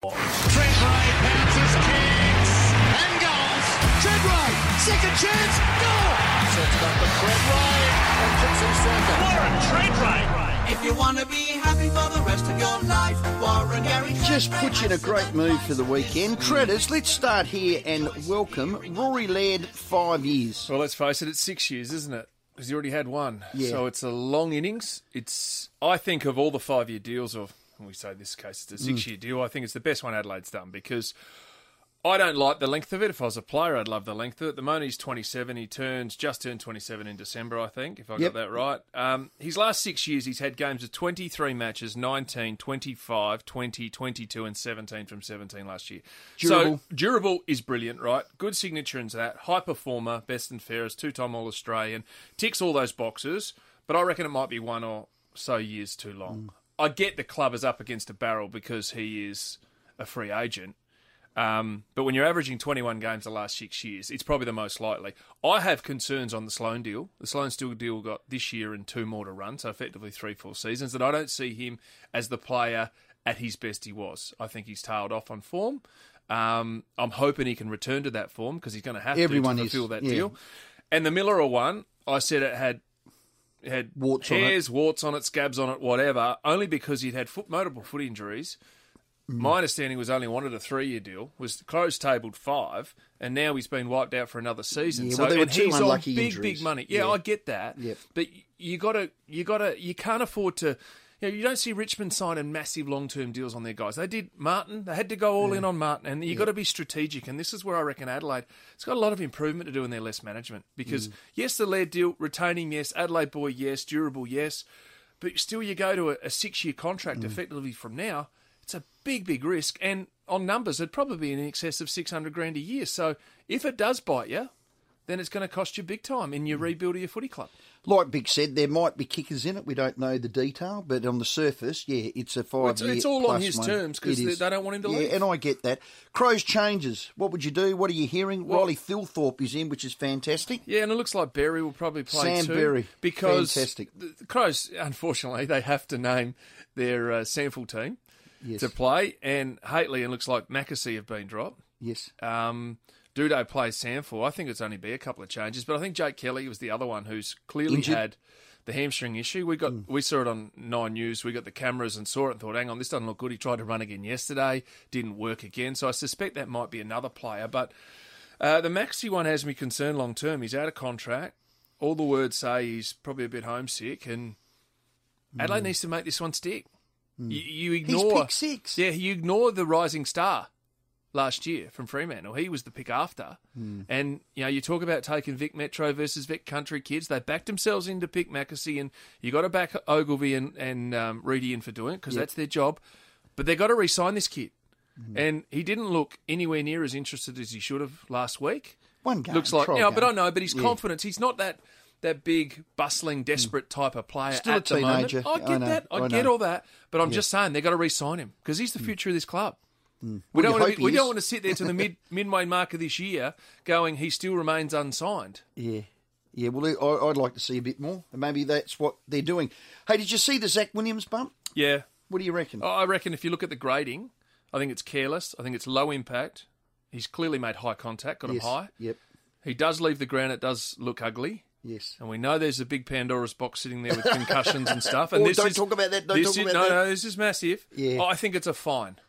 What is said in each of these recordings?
Tredrea bounces, kicks, and goals. Tredrea, second chance, goal. Sets it up to Tredrea and puts himself Warren Tredrea. If you want to be happy for the rest of your life, Warren Gary. Just put you in a great mood for the weekend. Treaders, let's start here and welcome Rory Laird, five years. Well, let's face it, it's six years, isn't it? Because you already had one. Yeah. So it's a long innings. It's, I think, of all the five year deals, or we say this case it's a six year deal, I think it's the best one Adelaide's done because I don't like the length of it. If I was a player, I'd love the length of it. At the moment, he's 27. He turns, just turned 27 in December, I think, if I Yep. got that right. Um, his last six years, he's had games of 23 matches 19, 25, 20, 22, and 17 from 17 last year. Durable. So, durable is brilliant, right? Good signature into that. High performer, best and fairest, two time All Australian. Ticks all those boxes, but I reckon it might be one or so years too long. I get the club is up against a barrel because he is a free agent. Um, but when you're averaging 21 games the last six years, it's probably the most likely. I have concerns on the Sloane deal. The Sloane still deal got this year and two more to run, so effectively three four seasons. And I don't see him as the player at his best he was. I think he's tailed off on form. Um, I'm hoping he can return to that form because he's going to have Everyone to, to is, fulfill that yeah. deal. And the Milera one, I said it had had Warts on it. hairs, warts on it, scabs on it, whatever, only because he'd had foot, multiple foot injuries. Mm. My understanding was only wanted a three-year deal. Was close tabled five, and now he's been wiped out for another season. Yeah, so well, there were two he's on unlucky big, injuries. big money. Yeah, Yeah. I get that. Yep. But you got to, you got to, you can't afford to. You know, you don't see Richmond signing massive long-term deals on their guys. They did Martin. They had to go all in on Martin, and you've got to be strategic. And this is where I reckon Adelaide it's got a lot of improvement to do in their less management. Because mm. yes, the Laird deal, retaining yes, Adelaide boy yes, durable yes, but still you go to a, a six-year contract mm. effectively from now. It's a big, big risk, and on numbers, it'd probably be in excess of six hundred grand a year. So if it does bite you, then it's going to cost you big time in your rebuild of your footy club. Like Big said, there might be kickers in it. We don't know the detail, but on the surface, yeah, it's a five it's- it's all on his one. terms 'cause It they- they don't want him to yeah, leave. and I get that. Crows changes. What would you do? What are you hearing? Riley Thilthorpe is in, which is fantastic. Yeah, and it looks like Berry will probably play Sam too. Berry, because fantastic. The, the Crows, unfortunately, they have to name their uh, sample team Yes. to play, and Hately and looks like Mackesy have been dropped. Yes. Um, Doedee plays SANFL. I think it's only be a couple of changes, but I think Jake Kelly was the other one who's clearly Injured. had the hamstring issue. We got Hmm. we saw it on Nine News. We got the cameras and saw it and thought, hang on, this doesn't look good. He tried to run again yesterday, didn't work again. So I suspect that might be another player. But uh, the Maxi one has me concerned long term. He's out of contract. All the words say he's probably a bit homesick, and Adelaide needs to make this one stick. You, you Hmm. He's ignore pick six. yeah, you ignore the rising star last year from Fremantle. He was the pick after. Hmm. And, you know, you talk about taking Vic Metro versus Vic Country kids. They backed themselves in to pick Mackesy, and you got to back Ogilvie and, and um, Reedy in for doing it because that's their job. But they've got to re sign this kid. Hmm. And he didn't look anywhere near as interested as he should have last week. One game. Looks like, trial yeah, but I know, but his Yeah. confidence, he's not that. That big, bustling, desperate type of player Still a at the moment. teenager. I I get know, that. I, I get know. all that. But I'm just saying they've got to re-sign him because he's the future of this club. Mm. We Well, don't want to. Be, we don't want to sit there to the mid midway mark of this year, going he still remains unsigned. Yeah. Yeah, well, I, I'd like to see a bit more. And maybe that's what they're doing. Hey, did you see the Zac Williams bump? Yeah, What do you reckon? I reckon if you look at the grading, I think it's careless. I think it's low impact. He's clearly made high contact, got yes. him high. Yep. He does leave the ground. It does look ugly. Yes. And we know there's a big Pandora's box sitting there with concussions and stuff. And Oh, this don't is, talk about that, don't talk is, about no, that. No, no, this is massive. Yeah. I think it's a fine.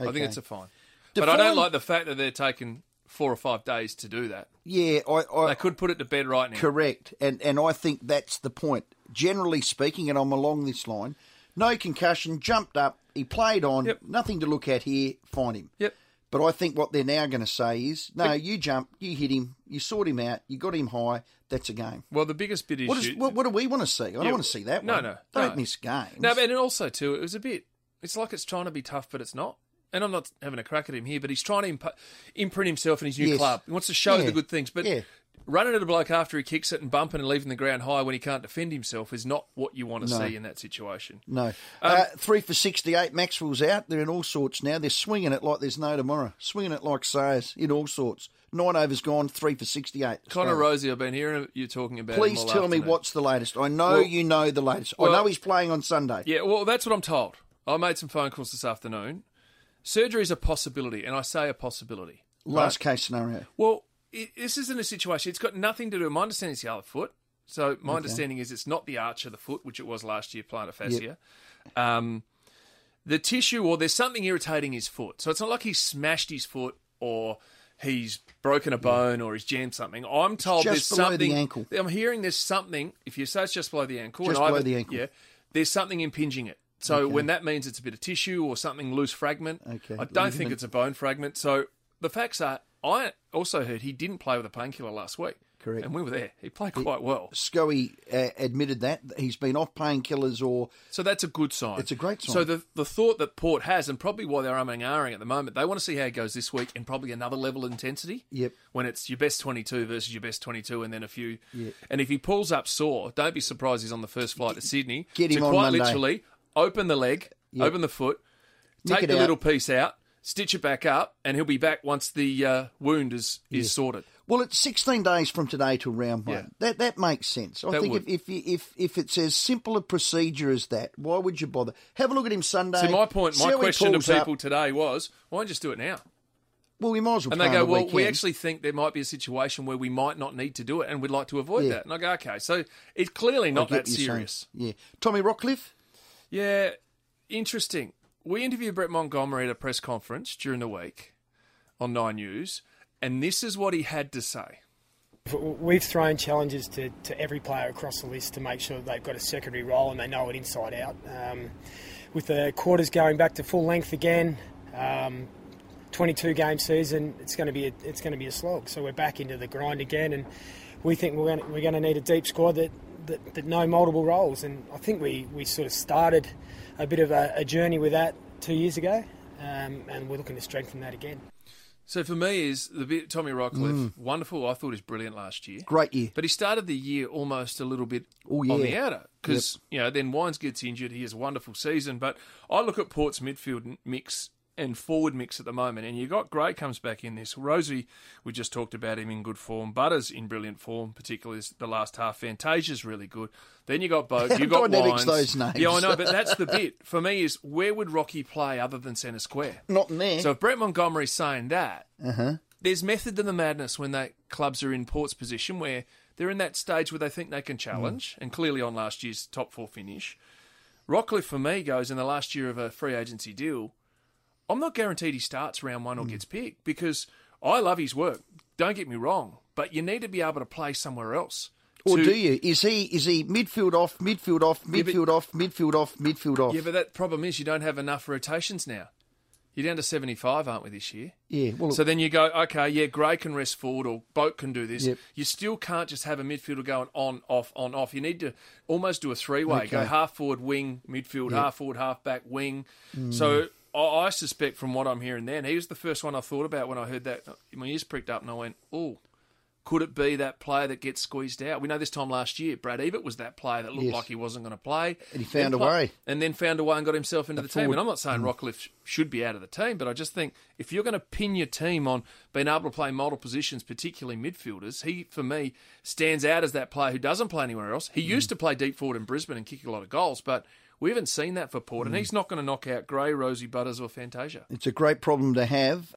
I think it's a fine. But I don't like the fact that they're taking four or five days to do that. Yeah, I, I They could put it to bed right now. correct, and and I think that's the point. Generally speaking, and I'm along this line. No concussion, jumped up, he played on, Yep. nothing to look at here. Find him. Yep. But I think what they're now going to say is, no, you jump, you hit him, you sort him out, you got him high. That's a game. Well, the biggest bit is What, is, you- what, what do we want to see? I don't want to see that. No, one. no, no. don't no. miss games. No, but and also too, it was a bit. It's like it's trying to be tough, but it's not. And I'm not having a crack at him here, but he's trying to imp- imprint himself in his new Yes. club. He wants to show Yeah. the good things, but Yeah. running at a bloke after he kicks it and bumping and leaving the ground high when he can't defend himself is not what you want to No. see in that situation. No. Um, uh, three for 68. Maxwell's out. They're in all sorts now. They're swinging it like there's no tomorrow. Swinging it like Sayers in all sorts. Nine overs gone, three for 68. Connor. Rozee, I've been hearing you talking about. Please tell me what's the latest. I know Well- you know the latest. I know he's playing on Sunday. Yeah, well, that's what I'm told. I made some phone calls this afternoon. Surgery is a possibility, and I say a possibility. Last case scenario. Well, it, this isn't a situation. It's got nothing to do. My understanding is the other foot. So my understanding is it's not the arch of the foot, which it was last year, plantar fascia. Um, the tissue, or there's something irritating his foot. So it's not like he smashed his foot or he's broken a bone or he's jammed something. I'm told just there's below something. the ankle. I'm hearing there's something. If you say it's just below the ankle, Just below the ankle. yeah, there's something impinging it. So when that means it's a bit of tissue or something loose fragment, Okay, I don't think it's a bone fragment. So the facts are, I also heard he didn't play with a painkiller last week. Correct. And we were there. He played quite well. Scully uh, admitted that he's been off painkillers or So that's a good sign. It's a great sign. So the the thought that Port has, and probably why they're umming and ahhing at the moment, they want to see how it goes this week and probably another level of intensity. Yep. When it's your best 22 versus your best 22 and then a few. And if he pulls up sore, don't be surprised he's on the first flight to Sydney. Get him to on quite Monday. literally open the leg, open the foot, Nick take the out. little piece out, stitch it back up, and he'll be back once the uh, wound is, is sorted. Well, it's 16 days from today to round one. Yeah. That that makes sense. I That think would. if, if if if it's as simple a procedure as that, why would you bother? Have a look at him Sunday. See, my point, my question to pulls up. people today was, why don't you just do it now? Well, we might as well. And they go, well, we actually think there might be a situation where we might not need to do it, and we'd like to avoid Yeah. that. And I go, okay, so it's clearly not that you're saying. serious. Yeah, Tommy Rockliff. Yeah, interesting. We interviewed Brett Montgomery at a press conference during the week on Nine News, and this is what he had to say. We've thrown challenges to, to every player across the list to make sure they've got a secondary role and they know it inside out. Um, with the quarters going back to full length again, um, 22 game season, it's going to be a, it's going to be a slog. So we're back into the grind again, and we think we're going to, we're going to need a deep squad that, that, that know multiple roles. And I think we, we sort of started a bit of a, a journey with that two years ago, um, and we're looking to strengthen that again. So for me, is the bit Tommy Rockliff wonderful? I thought he was brilliant last year. Mm. Great year. But he started the year almost a little bit Oh, on the outer because you know then Wines gets injured. He has a wonderful season, but I look at Port's midfield mix and forward mix at the moment, and you got Gray comes back in this. Rozee, we just talked about him in good form. Butters in brilliant form, particularly the last half. Fantasia's really good. Then you got Boak, you got Wines. those names. Yeah, I know, but that's the bit for me is where would Rocky play other than centre square? Not in there. So if Brett Montgomery's saying that, Uh-huh. there's method to the madness when they clubs are in Port's position where they're in that stage where they think they can challenge, Mm. and clearly on last year's top four finish. Rockliff for me goes in the last year of a free agency deal. I'm not guaranteed he starts round one or Mm. gets picked because I love his work. Don't get me wrong, but you need to be able to play somewhere else. or to- do you? Is he is he midfield off, midfield off, but- midfield off, midfield off, midfield off? Yeah, but that problem is you don't have enough rotations now. You're down to 75, aren't we, this year? Yeah, well, So then you go, okay, yeah, Gray can rest forward or Boak can do this. Yep. You still can't just have a midfielder going on, off, on, off. You need to almost do a three way. Go half forward, wing, midfield, half forward, half back, wing. Mm. So I, suspect from what I'm hearing then, he was the first one I thought about when I heard that. My ears pricked up and I went, oh, could it be that player that gets squeezed out? We know this time last year, Brad Ebert was that player that looked Yes. like he wasn't going to play. And he found a way. And then found a way and got himself into the team. And I'm not saying hmm. Rockliff should be out of the team, but I just think if you're going to pin your team on being able to play multiple positions, particularly midfielders, he, for me, stands out as that player who doesn't play anywhere else. He hmm. used to play deep forward in Brisbane and kick a lot of goals, but we haven't seen that for Port, and hmm. he's not going to knock out Gray, Rozee Butters, or Fantasia. it's a great problem to have.